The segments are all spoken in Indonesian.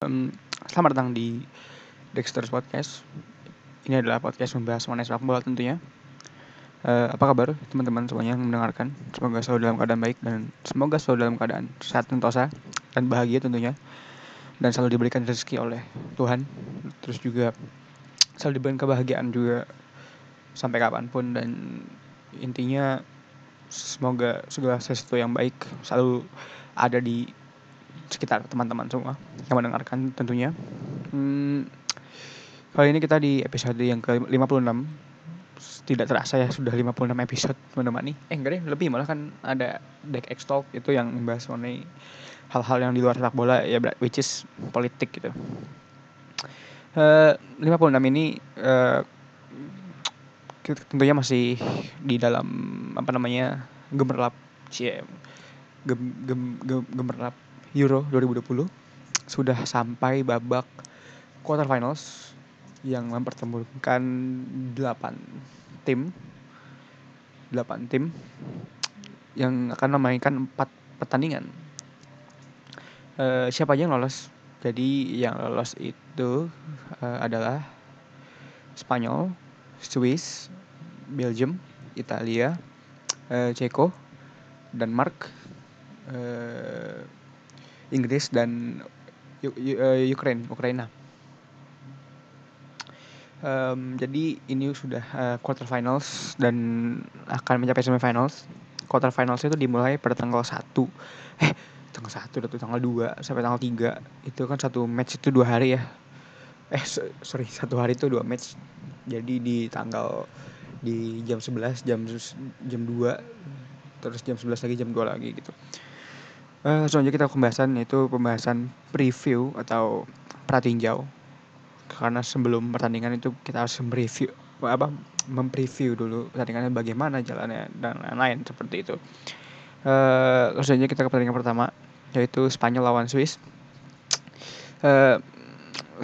Um, selamat datang di Dexter's Podcast. Ini adalah podcast membahas mengenai sepak bola tentunya. Uh, apa kabar teman-teman semuanya yang mendengarkan? Semoga selalu dalam keadaan baik dan semoga selalu dalam keadaan sehat sentosa dan bahagia tentunya. Dan selalu diberikan rezeki oleh Tuhan. Terus juga selalu diberikan kebahagiaan juga sampai kapan pun dan intinya semoga segala sesuatu yang baik selalu ada di sekitar teman-teman semua yang mendengarkan tentunya. Hmm, kali ini kita di episode yang ke-56 tidak terasa ya sudah 56 episode menemani. Eh enggak deh lebih malah kan ada deck X Talk itu yang membahas mengenai hal-hal yang di luar sepak bola ya which is politik gitu. Uh, 56 ini uh, tentunya masih di dalam apa namanya gemerlap cie gem, gem, gem, gemerlap Euro 2020 sudah sampai babak quarterfinals yang mempertemukan 8 tim 8 tim yang akan memainkan 4 pertandingan. Uh, siapa aja yang lolos? Jadi yang lolos itu uh, adalah Spanyol Swiss Belgium, Italia, uh, Ceko, Denmark, uh, Inggris dan U uh, Ukraine, Ukraina. Um, jadi ini sudah uh, quarterfinals dan akan mencapai semifinals. Quarterfinals itu dimulai pada tanggal 1 eh tanggal 1 atau tanggal 2 sampai tanggal 3 itu kan satu match itu dua hari ya. Eh sorry satu hari itu dua match. Jadi di tanggal di jam 11 jam jam 2 terus jam 11 lagi jam 2 lagi gitu uh, selanjutnya kita pembahasan yaitu pembahasan preview atau pratinjau karena sebelum pertandingan itu kita harus mereview apa mempreview dulu pertandingannya bagaimana jalannya dan lain-lain seperti itu. Uh, selanjutnya kita ke pertandingan pertama yaitu Spanyol lawan Swiss. Uh,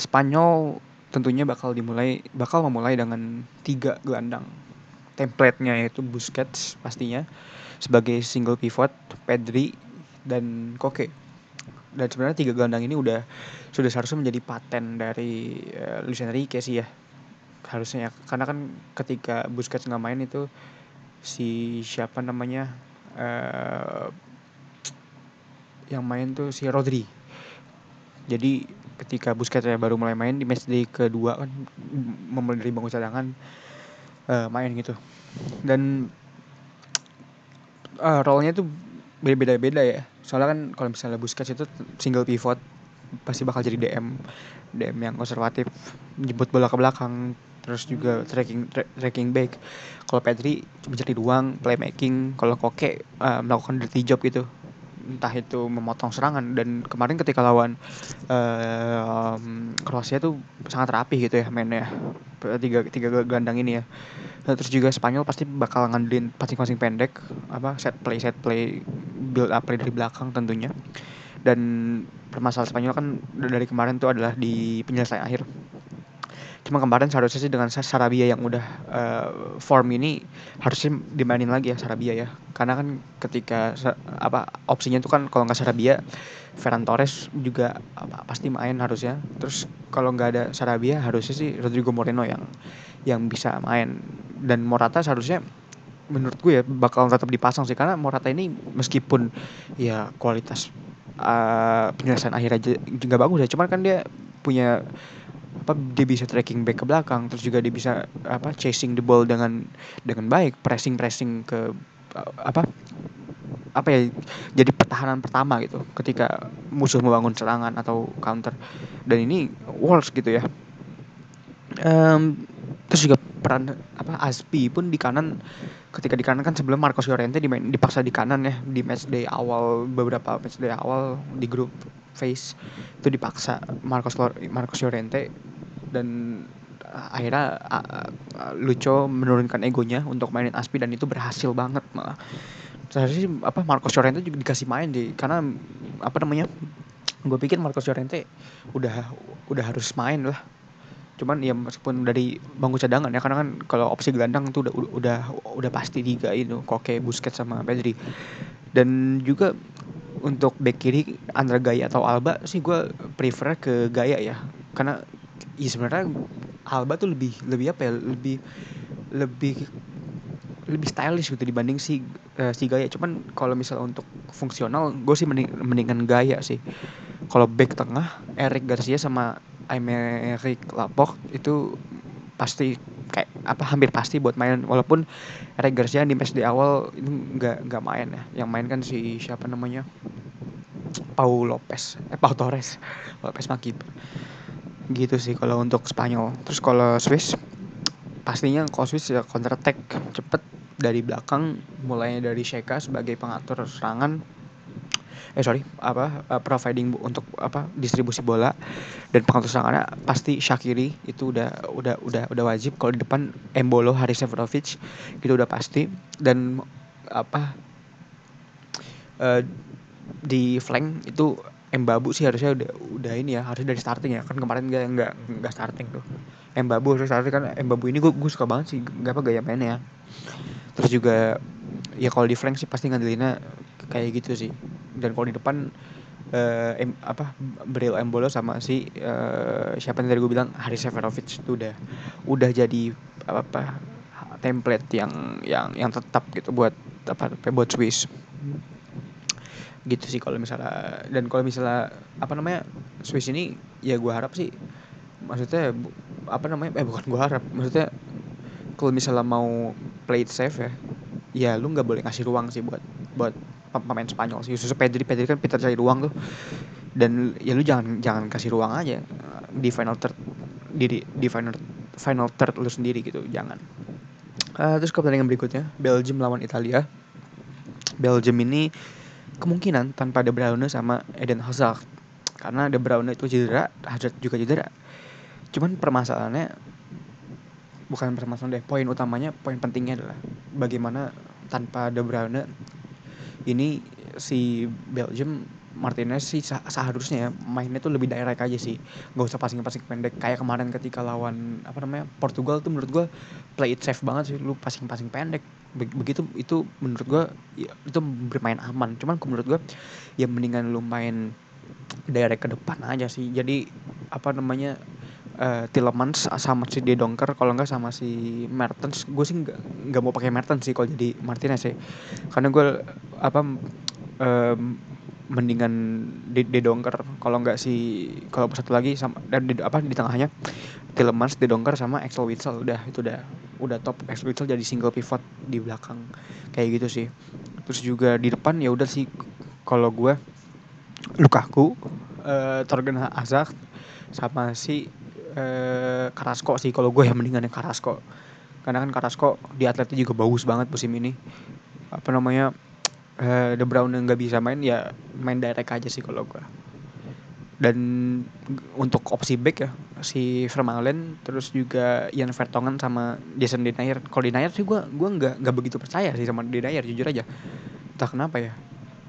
Spanyol tentunya bakal dimulai bakal memulai dengan tiga gelandang. Template-nya yaitu Busquets pastinya sebagai single pivot, Pedri dan Koke. Dan sebenarnya tiga gelandang ini udah sudah seharusnya menjadi paten dari uh, Luis Enrique sih ya. Harusnya ya. karena kan ketika Busquets nggak main itu si siapa namanya uh, yang main tuh si Rodri. Jadi ketika Busquets ya baru mulai main di match day kedua kan memulai dari bangku cadangan uh, main gitu dan uh, role-nya tuh beda-beda ya soalnya kan kalau misalnya Busquets itu single pivot pasti bakal jadi DM DM yang konservatif jemput bola ke belakang terus juga tracking tra tracking back. Kalau Pedri mencari ruang playmaking. Kalau Koke uh, melakukan dirty job gitu. Entah itu memotong serangan. Dan kemarin ketika lawan uh, Kroasia tuh sangat rapi gitu ya mainnya. Tiga tiga gandang ini ya. Terus juga Spanyol pasti bakal ngandelin passing-passing pendek apa set play set play build up dari belakang tentunya. Dan permasalahan Spanyol kan dari kemarin tuh adalah di penyelesaian akhir. Cuma kemarin seharusnya sih dengan Sarabia yang udah uh, form ini harusnya dimainin lagi ya Sarabia ya. Karena kan ketika apa opsinya itu kan kalau nggak Sarabia Ferran Torres juga apa, pasti main harusnya. Terus kalau nggak ada Sarabia harusnya sih Rodrigo Moreno yang yang bisa main. Dan Morata seharusnya menurut gue ya bakal tetap dipasang sih. Karena Morata ini meskipun ya kualitas uh, penyelesaian akhir aja juga bagus ya. Cuman kan dia punya apa dia bisa tracking back ke belakang terus juga dia bisa apa chasing the ball dengan dengan baik pressing pressing ke apa apa ya jadi pertahanan pertama gitu ketika musuh membangun serangan atau counter. Dan ini works gitu ya. Um, terus juga peran apa Aspi pun di kanan ketika di kanan kan sebelum Marcos Llorente dimain, dipaksa di kanan ya di match day awal beberapa match day awal di grup phase itu dipaksa Marcos Marcos Llorente. Dan akhirnya uh, Lucho menurunkan egonya untuk mainin Aspi dan itu berhasil banget malah. Seharusnya apa Marcos Llorente juga dikasih main deh karena apa namanya gue pikir Marcos Llorente udah udah harus main lah cuman ya meskipun dari bangku cadangan ya karena kan kalau opsi gelandang tuh udah udah udah pasti tiga itu Koke Busquets sama Pedri. Dan juga untuk back kiri antara Gaya atau Alba sih gue prefer ke Gaya ya. Karena ya sebenarnya Alba tuh lebih lebih apa ya lebih lebih lebih stylish gitu dibanding si uh, si Gaya. Cuman kalau misalnya untuk fungsional gue sih mending, mendingan Gaya sih. Kalau back tengah Eric Garcia sama Aymeric Laporte itu pasti kayak apa hampir pasti buat main. Walaupun Eric Garcia di match di awal itu nggak nggak main ya. Yang main kan si siapa namanya? Paul Lopez. Eh Paul Torres. Lopez mah gitu sih kalau untuk Spanyol. Terus kalau Swiss pastinya kalau Swiss ya counter attack cepet. Dari belakang mulainya dari Sheka sebagai pengatur serangan eh sorry apa uh, providing untuk apa distribusi bola. Dan pengatur serangannya pasti Shakiri itu udah udah udah udah wajib. Kalau di depan Embolo Haris Severovic itu udah pasti. Dan apa uh, di flank itu Embabu sih harusnya udah udah ini ya harusnya dari starting ya. Kan kemarin nggak nggak nggak starting tuh. Embabu harusnya starting kan Embabu ini gue gue suka banget sih gak apa gaya mainnya. Ya terus juga ya kalau di flank sih pasti ngandelinnya kayak gitu sih dan kalau di depan uh, em, apa Bril Embolo sama si uh, siapa yang tadi gue bilang Haris Severovic itu udah udah jadi apa, apa template yang yang yang tetap gitu buat apa buat Swiss. Gitu sih kalau misalnya dan kalau misalnya apa namanya Swiss ini ya gue harap sih maksudnya apa namanya eh bukan gue harap maksudnya kalau misalnya mau play it safe ya ya lu nggak boleh ngasih ruang sih buat buat pemain Spanyol sih. Khususnya Pedri Pedri kan Peter cari ruang tuh. Dan ya lu jangan jangan kasih ruang aja. Di final third di di final final third lu sendiri gitu jangan. Uh, terus ke pertandingan berikutnya Belgium lawan Italia. Belgium ini kemungkinan tanpa De Bruyne sama Eden Hazard. Karena De Bruyne itu cedera Hazard juga cedera. Cuman permasalahannya bukan permasalahan deh poin utamanya poin pentingnya adalah bagaimana tanpa De Bruyne ini si Belgium Martinez sih seharusnya ya mainnya tuh lebih direct aja sih. Nggak usah passing-passing pendek. Kayak kemarin ketika lawan apa namanya Portugal tuh menurut gue play it safe banget sih. Lu passing-passing pendek. Begitu itu menurut gue ya, itu bermain aman. Cuman menurut gue ya mendingan lu main direct ke depan aja sih. Jadi apa namanya uh, Tillemans sama si De Donker kalau enggak sama si Mertens. Gue sih nggak nggak mau pakai Mertens sih kalau jadi Martinez sih karena gue apa um, mendingan De Donker kalau enggak si kalau satu lagi sama dan di, apa di tengahnya Tillemans De Donker sama Axel Witsel udah itu udah udah top. Axel Witsel jadi single pivot di belakang. Kayak gitu sih. Terus juga di depan ya udah sih kalau gue Lukaku uh, Torgen Hazard sama si eh, Carrasco sih. Kalau gue yang mendingan yang Carrasco. Karena kan Carrasco di atletnya juga bagus banget musim ini. Apa namanya eh, De Bruyne nggak bisa main ya main direct aja sih kalau gue dan untuk opsi back ya si Vermaelen terus juga Ian Vertonghen sama Jason Denayer kalau Denayer sih gue gue nggak nggak begitu percaya sih sama Denayer jujur aja. Entah kenapa ya.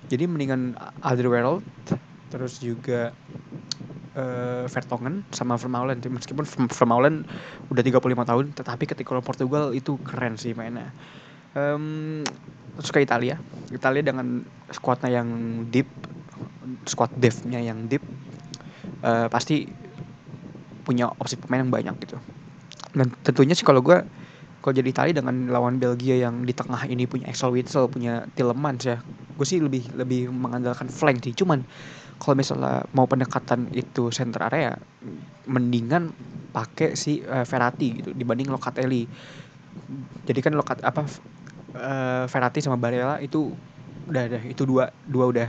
Jadi mendingan Alderweireld terus juga uh, Vertonghen sama Vermaelen. Meskipun Vermaelen udah 35 tahun tetapi ketika Portugal itu keren sih mainnya um, ke Italia. Italia dengan skuadnya yang deep squad depth-nya yang deep uh, pasti punya opsi pemain yang banyak gitu. Dan tentunya sih kalau gue kalau jadi Italia dengan lawan Belgia yang di tengah ini punya Axel Witsel punya Tillemans ya gue sih lebih lebih mengandalkan flank sih. Cuman kalau misalnya mau pendekatan itu center area mendingan pakai si uh, Verratti gitu dibanding Locatelli. Jadi kan Locat apa uh, Verratti sama Barella itu udah ada itu dua dua udah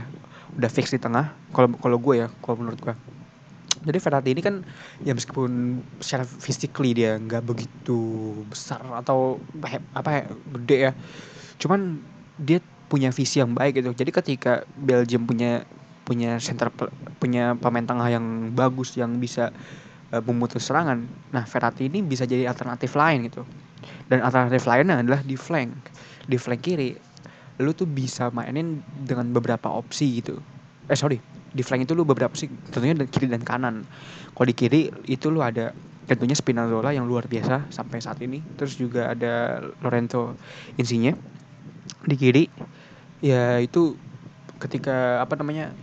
udah fix di tengah kalau kalau gue ya kalau menurut gue jadi Verratti ini kan ya meskipun secara physically dia nggak begitu besar atau apa gede ya cuman dia punya visi yang baik gitu jadi ketika Belgium punya punya center punya pemain tengah yang bagus yang bisa uh, memutus serangan. Nah, Verratti ini bisa jadi alternatif lain gitu. Dan alternatif lainnya adalah di flank. Di flank kiri lu tuh bisa mainin dengan beberapa opsi gitu. Eh sorry, di flank itu lu beberapa opsi tentunya di kiri dan kanan. Kalau di kiri itu lu ada tentunya Spinazzola yang luar biasa sampai saat ini. Terus juga ada Lorenzo Insigne di kiri. Ya itu ketika apa namanya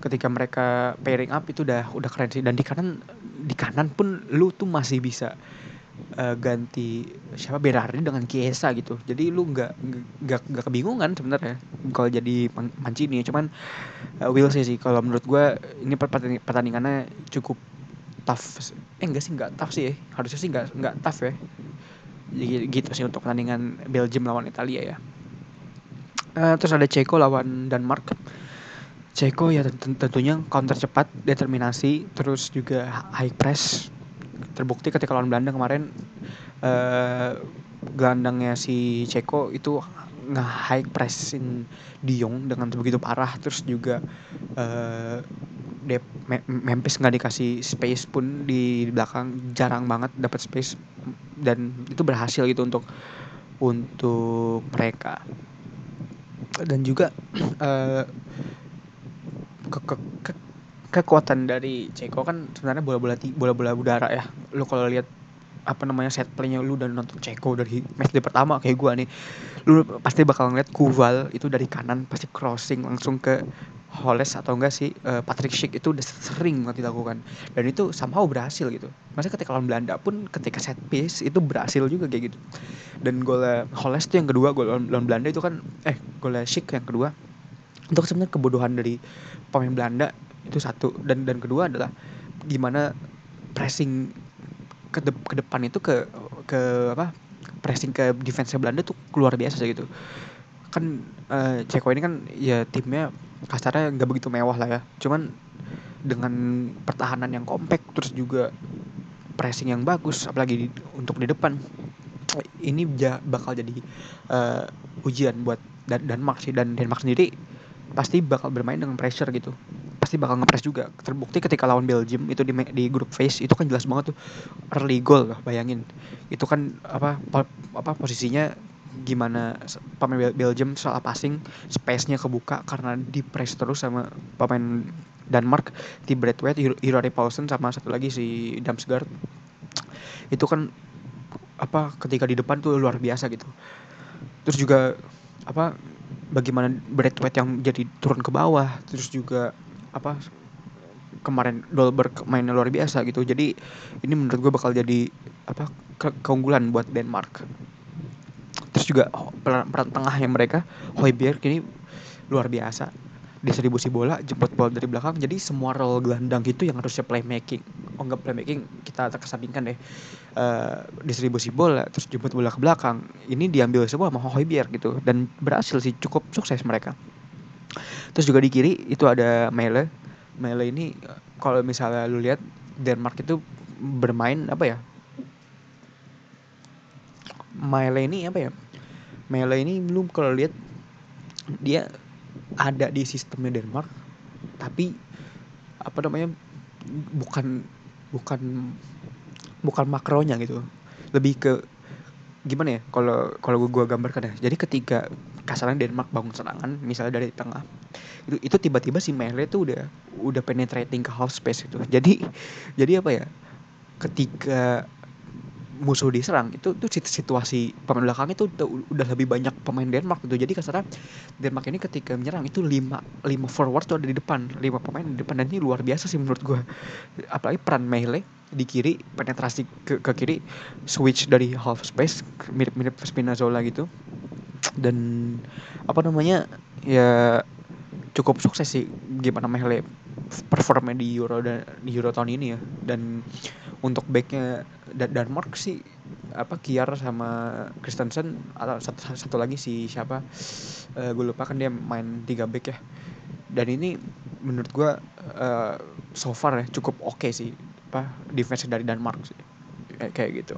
ketika mereka pairing up itu udah udah keren sih dan di kanan di kanan pun lu tuh masih bisa uh, ganti siapa Berardi dengan Kiesa gitu. Jadi lu nggak nggak nggak kebingungan sebenarnya kalau jadi Mancini. Cuman uh, will sih sih. Kalau menurut gue ini pertandingannya cukup tough. Eh enggak sih enggak tough sih ya. Harusnya sih enggak enggak tough ya. Gitu sih untuk pertandingan Belgium lawan Italia ya. Uh, terus ada Ceko lawan Denmark. Ceko ya tentunya counter cepat, determinasi, terus juga high press. Terbukti ketika lawan Belanda kemarin uh, gelandangnya si Ceko itu nge-high pressin Diong dengan begitu parah terus juga uh, Memphis nggak dikasih space pun di belakang jarang banget dapat space dan itu berhasil gitu untuk untuk mereka. Dan juga uh, ke, ke, ke kekuatan dari Ceko kan sebenarnya bola-bola bola-bola udara ya. Lu kalau lihat apa namanya set playnya lu dan nonton Ceko dari match day pertama kayak gua nih. Lu pasti bakal ngeliat Kuval itu dari kanan pasti crossing langsung ke Holles atau enggak sih uh, Patrick Schick itu udah sering banget dilakukan. Dan itu somehow berhasil gitu. Masih ketika lawan Belanda pun ketika set piece itu berhasil juga kayak gitu. Dan gol Holles tuh yang kedua gol lawan Belanda itu kan eh gol Schick yang kedua. Untuk sebenarnya kebodohan dari pemain Belanda itu satu. Dan dan kedua adalah gimana pressing ke, de ke depan itu ke ke apa pressing ke defense Belanda tuh keluar biasa gitu. Kan uh, Ceko ini kan ya timnya kasarnya nggak begitu mewah lah ya. Cuman dengan pertahanan yang kompak terus juga pressing yang bagus apalagi di, untuk di depan ini ja, bakal jadi uh, ujian buat dan Denmark sih. Dan Denmark sendiri pasti bakal bermain dengan pressure gitu pasti bakal ngepress juga. Terbukti ketika lawan Belgium itu di di grup phase itu kan jelas banget tuh early goal lah bayangin. Itu kan apa apa posisinya gimana pemain Belgium soal passing space-nya kebuka karena di press terus sama pemain Denmark di Braithwaite, Hirari Paulsen sama satu lagi si Damsgaard. Itu kan apa ketika di depan tuh luar biasa gitu. Terus juga apa bagaimana Braithwaite yang jadi turun ke bawah terus juga apa kemarin Dolberg mainnya luar biasa gitu. Jadi ini menurut gue bakal jadi apa ke keunggulan buat Denmark. Terus juga peran, peran tengah yang mereka Hoiberg ini luar biasa. Distribusi bola jemput bola dari belakang jadi semua role gelandang itu yang harusnya playmaking. Oh enggak playmaking kita terkesampingkan deh. Uh, distribusi bola terus jemput bola ke belakang. Ini diambil semua sama Hoiberg gitu dan berhasil sih cukup sukses mereka terus juga di kiri itu ada Mele. Mele ini kalau misalnya lu lihat Denmark itu bermain apa ya? Mele ini apa ya? Mele ini belum kalau lihat dia ada di sistemnya Denmark tapi apa namanya bukan bukan bukan makronya gitu. Lebih ke gimana ya? Kalau kalau gue gambarkan ya. Jadi ketika kasarnya Denmark bangun serangan misalnya dari tengah. Itu itu tiba-tiba si Mele tuh udah udah penetrating ke half space itu. Jadi jadi apa ya? Ketika musuh diserang itu tuh situasi pemain belakang itu udah lebih banyak pemain Denmark gitu. Jadi kasarnya Denmark ini ketika menyerang itu lima lima forward tuh ada di depan. Lima pemain di depan dan ini luar biasa sih menurut gue apalagi peran Mehle di kiri penetrasi ke, ke kiri switch dari half space mirip-mirip Spinazzola gitu dan apa namanya ya cukup sukses sih gimana Mehle performnya di Euro dan di Euro tahun ini ya. Dan untuk backnya Denmark sih apa Kiar sama Kristensen atau satu, satu lagi si siapa uh, gue lupa kan dia main tiga back ya. Dan ini menurut gue uh, so far ya cukup oke okay sih apa defense dari Denmark sih kayak, kayak gitu.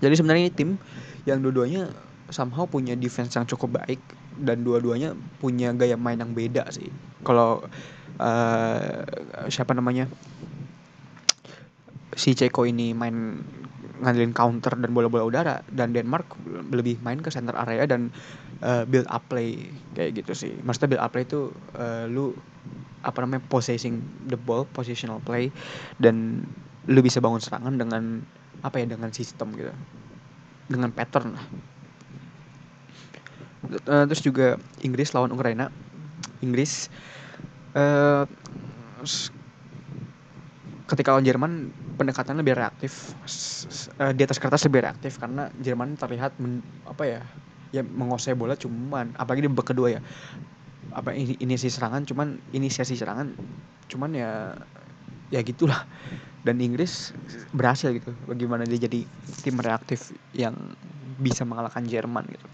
Jadi sebenarnya tim yang dua-duanya somehow punya defense yang cukup baik dan dua-duanya punya gaya main yang beda sih kalau uh, siapa namanya si Ceko ini main ngandelin counter dan bola-bola udara dan Denmark lebih main ke center area dan uh, build up play kayak gitu sih. Maksudnya build up play itu uh, lu apa namanya possessing the ball, positional play dan lu bisa bangun serangan dengan apa ya dengan sistem gitu. Dengan pattern lah. Uh, terus juga Inggris lawan Ukraina. Inggris uh, ketika lawan Jerman pendekatan lebih reaktif. Uh, di atas kertas lebih reaktif karena Jerman terlihat men, apa ya ya menguasai bola cuman apalagi di babak kedua ya. Apa ini inisiasi serangan cuman inisiasi serangan cuman ya ya gitulah. Dan Inggris berhasil gitu bagaimana dia jadi tim reaktif yang bisa mengalahkan Jerman gitu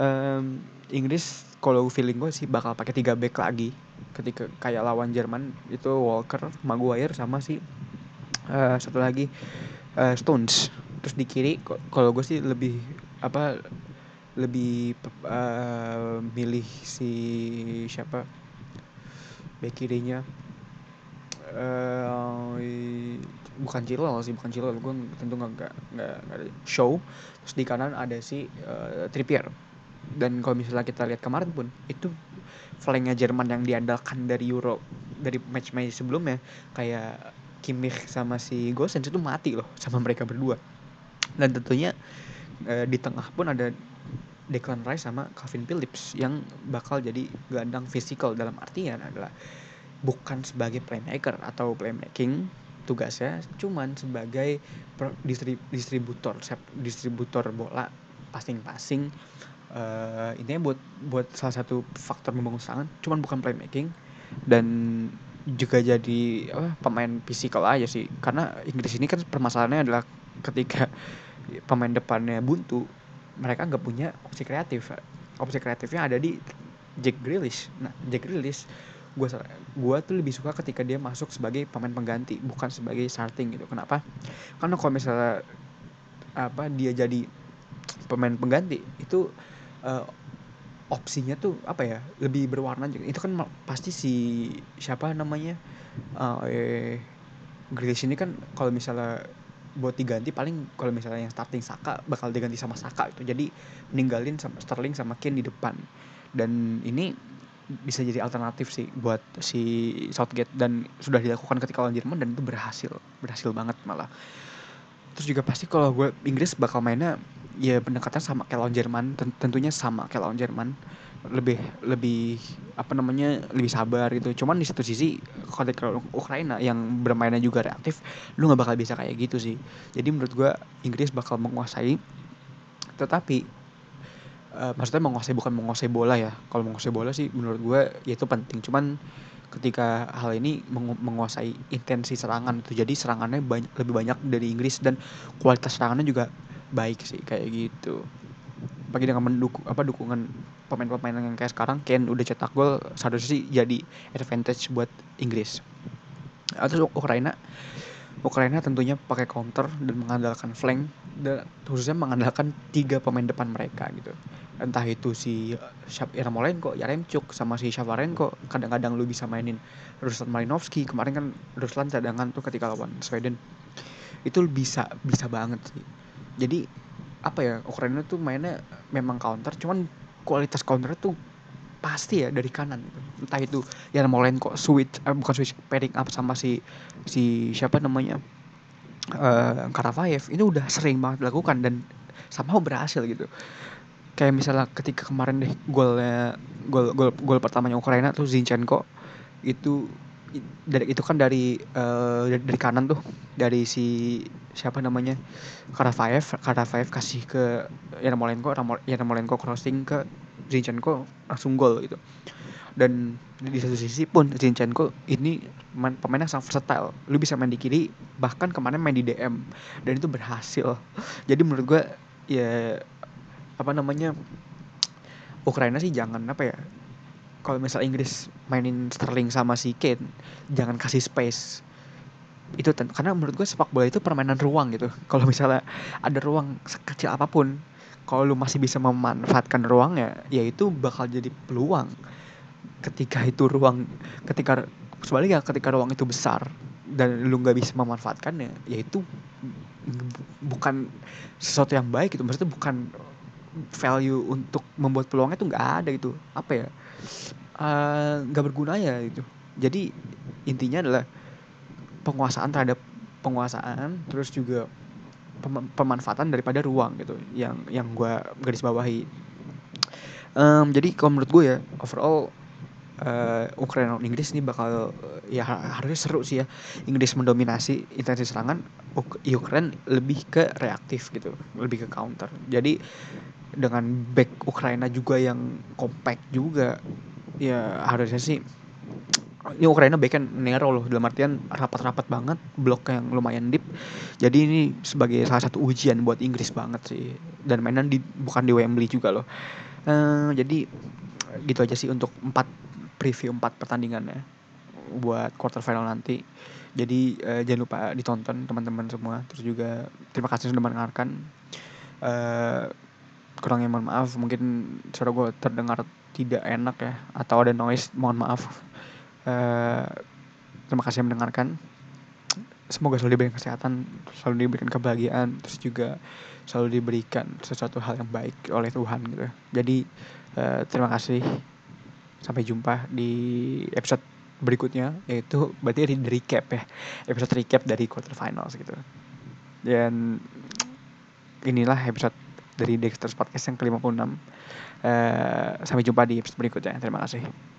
um, Inggris kalau feeling gue sih bakal pakai tiga back lagi. Ketika kayak lawan Jerman itu Walker, Maguire sama si uh, satu lagi uh, Stones. Terus di kiri kalau gue sih lebih apa lebih uh, milih si siapa? Back kirinya. Uh, bukan Chilwell sih bukan Chilwell. Gue tentu nggak nggak nggak show. Terus di kanan ada si uh, Trippier dan kalau misalnya kita lihat kemarin pun itu flanknya Jerman yang diandalkan dari Euro dari match-match sebelumnya. Kayak Kimmich sama si Gosens itu mati loh sama mereka berdua. Dan tentunya e, di tengah pun ada Declan Rice sama Calvin Phillips yang bakal jadi gelandang fisikal. Dalam artian adalah bukan sebagai playmaker atau playmaking tugasnya cuman sebagai distributor distributor bola passing-passing uh, intinya buat buat salah satu faktor membangun serangan cuman bukan playmaking dan juga jadi apa pemain fisikal aja sih. Karena Inggris ini kan permasalahannya adalah ketika pemain depannya buntu mereka nggak punya opsi kreatif. Opsi kreatifnya ada di Jack Grealish. Nah Jack Grealish gue gue tuh lebih suka ketika dia masuk sebagai pemain pengganti bukan sebagai starting gitu. Kenapa? Karena kalau misalnya apa dia jadi pemain pengganti itu uh, opsinya tuh apa ya lebih berwarna juga. Itu kan pasti si siapa namanya uh, eh Grealish ini kan kalau misalnya buat diganti paling kalau misalnya yang starting Saka bakal diganti sama Saka itu jadi ninggalin sama Sterling sama Kane di depan. Dan ini bisa jadi alternatif sih buat si Southgate. Dan sudah dilakukan ketika lawan Jerman dan itu berhasil berhasil banget malah terus juga pasti kalau gue Inggris bakal mainnya ya pendekatan sama kayak lawan Jerman. Tentunya sama kayak lawan Jerman. Lebih lebih apa namanya lebih sabar gitu. Cuman di satu sisi kalau Ukraina yang bermainnya juga reaktif lu nggak bakal bisa kayak gitu sih. Jadi menurut gue Inggris bakal menguasai tetapi uh, maksudnya menguasai bukan menguasai bola ya. Kalau menguasai bola sih menurut gue ya itu penting. Cuman ketika hal ini menguasai intensi serangan itu. Jadi serangannya banyak, lebih banyak dari Inggris dan kualitas serangannya juga baik sih kayak gitu. Bagi dengan mendukung apa dukungan pemain-pemain yang kayak sekarang Ken udah cetak gol seharusnya sih jadi advantage buat Inggris. Atau Ukraina Ukraina tentunya pakai counter dan mengandalkan flank dan khususnya mengandalkan tiga pemain depan mereka gitu entah itu si Yarmolenko, Yaremchuk sama si Shavarenko kadang-kadang lu bisa mainin Ruslan Malinovsky kemarin kan Ruslan cadangan tuh ketika lawan Sweden. Itu bisa bisa banget sih. Jadi apa ya Ukraina tuh mainnya memang counter cuman kualitas counter tuh pasti ya dari kanan gitu. entah itu ya kok switch eh, bukan switch pairing up sama si si siapa namanya uh, Karavayev ini udah sering banget dilakukan dan sama berhasil gitu kayak misalnya ketika kemarin deh golnya gol gol gol pertamanya Ukraina tuh Zinchenko itu dari itu kan dari uh, dari, kanan tuh dari si siapa namanya Karavaev Karavaev kasih ke Yarmolenko Yarmolenko crossing ke Zinchenko langsung gol gitu. Dan di satu sisi pun Zinchenko ini main, pemain yang sangat versatile. Lu bisa main di kiri bahkan kemarin main di DM dan itu berhasil. Jadi menurut gue ya apa namanya Ukraina sih jangan apa ya kalau misal Inggris mainin Sterling sama si Kane jangan kasih space. Itu karena menurut gue sepak bola itu permainan ruang gitu. Kalau misalnya ada ruang sekecil apa pun kalau lu masih bisa memanfaatkan ruangnya ya itu bakal jadi peluang. Ketika itu ruang ketika sebaliknya ketika ruang itu besar dan lu nggak bisa memanfaatkannya ya itu bukan sesuatu yang baik gitu. Maksudnya bukan value untuk membuat peluangnya itu nggak ada gitu. Apa ya? Eh, nggak uh, berguna ya itu jadi intinya adalah penguasaan terhadap penguasaan terus juga pem pemanfaatan daripada ruang gitu yang yang gue garis bawahi. Um, jadi kalau menurut gue ya overall uh, Ukraina dan Inggris ini bakal ya harusnya seru sih ya. Inggris mendominasi intensi serangan Ukraina lebih ke reaktif gitu lebih ke counter. Jadi dengan back Ukraina juga yang compact juga ya harusnya sih ini Ukraina backnya Nero loh dalam artian rapat-rapat banget blok yang lumayan deep. Jadi ini sebagai salah satu ujian buat Inggris banget sih. Dan mainan di bukan di Wembley juga loh. Uh, jadi gitu aja sih untuk empat preview empat pertandingannya buat quarter final nanti. Jadi uh, jangan lupa ditonton teman-teman semua. Terus juga terima kasih sudah mendengarkan. Uh, kurangnya mohon maaf mungkin suara gue terdengar tidak enak ya atau ada noise mohon maaf. Uh, terima kasih yang mendengarkan. Semoga selalu diberikan kesehatan selalu diberikan kebahagiaan terus juga selalu diberikan sesuatu hal yang baik oleh Tuhan gitu. Jadi uh, terima kasih sampai jumpa di episode berikutnya yaitu berarti recap ya. Episode recap dari quarter finals gitu. Dan inilah episode dari Dexter's Podcast yang ke-56. Uh, sampai jumpa di episode berikutnya. Terima kasih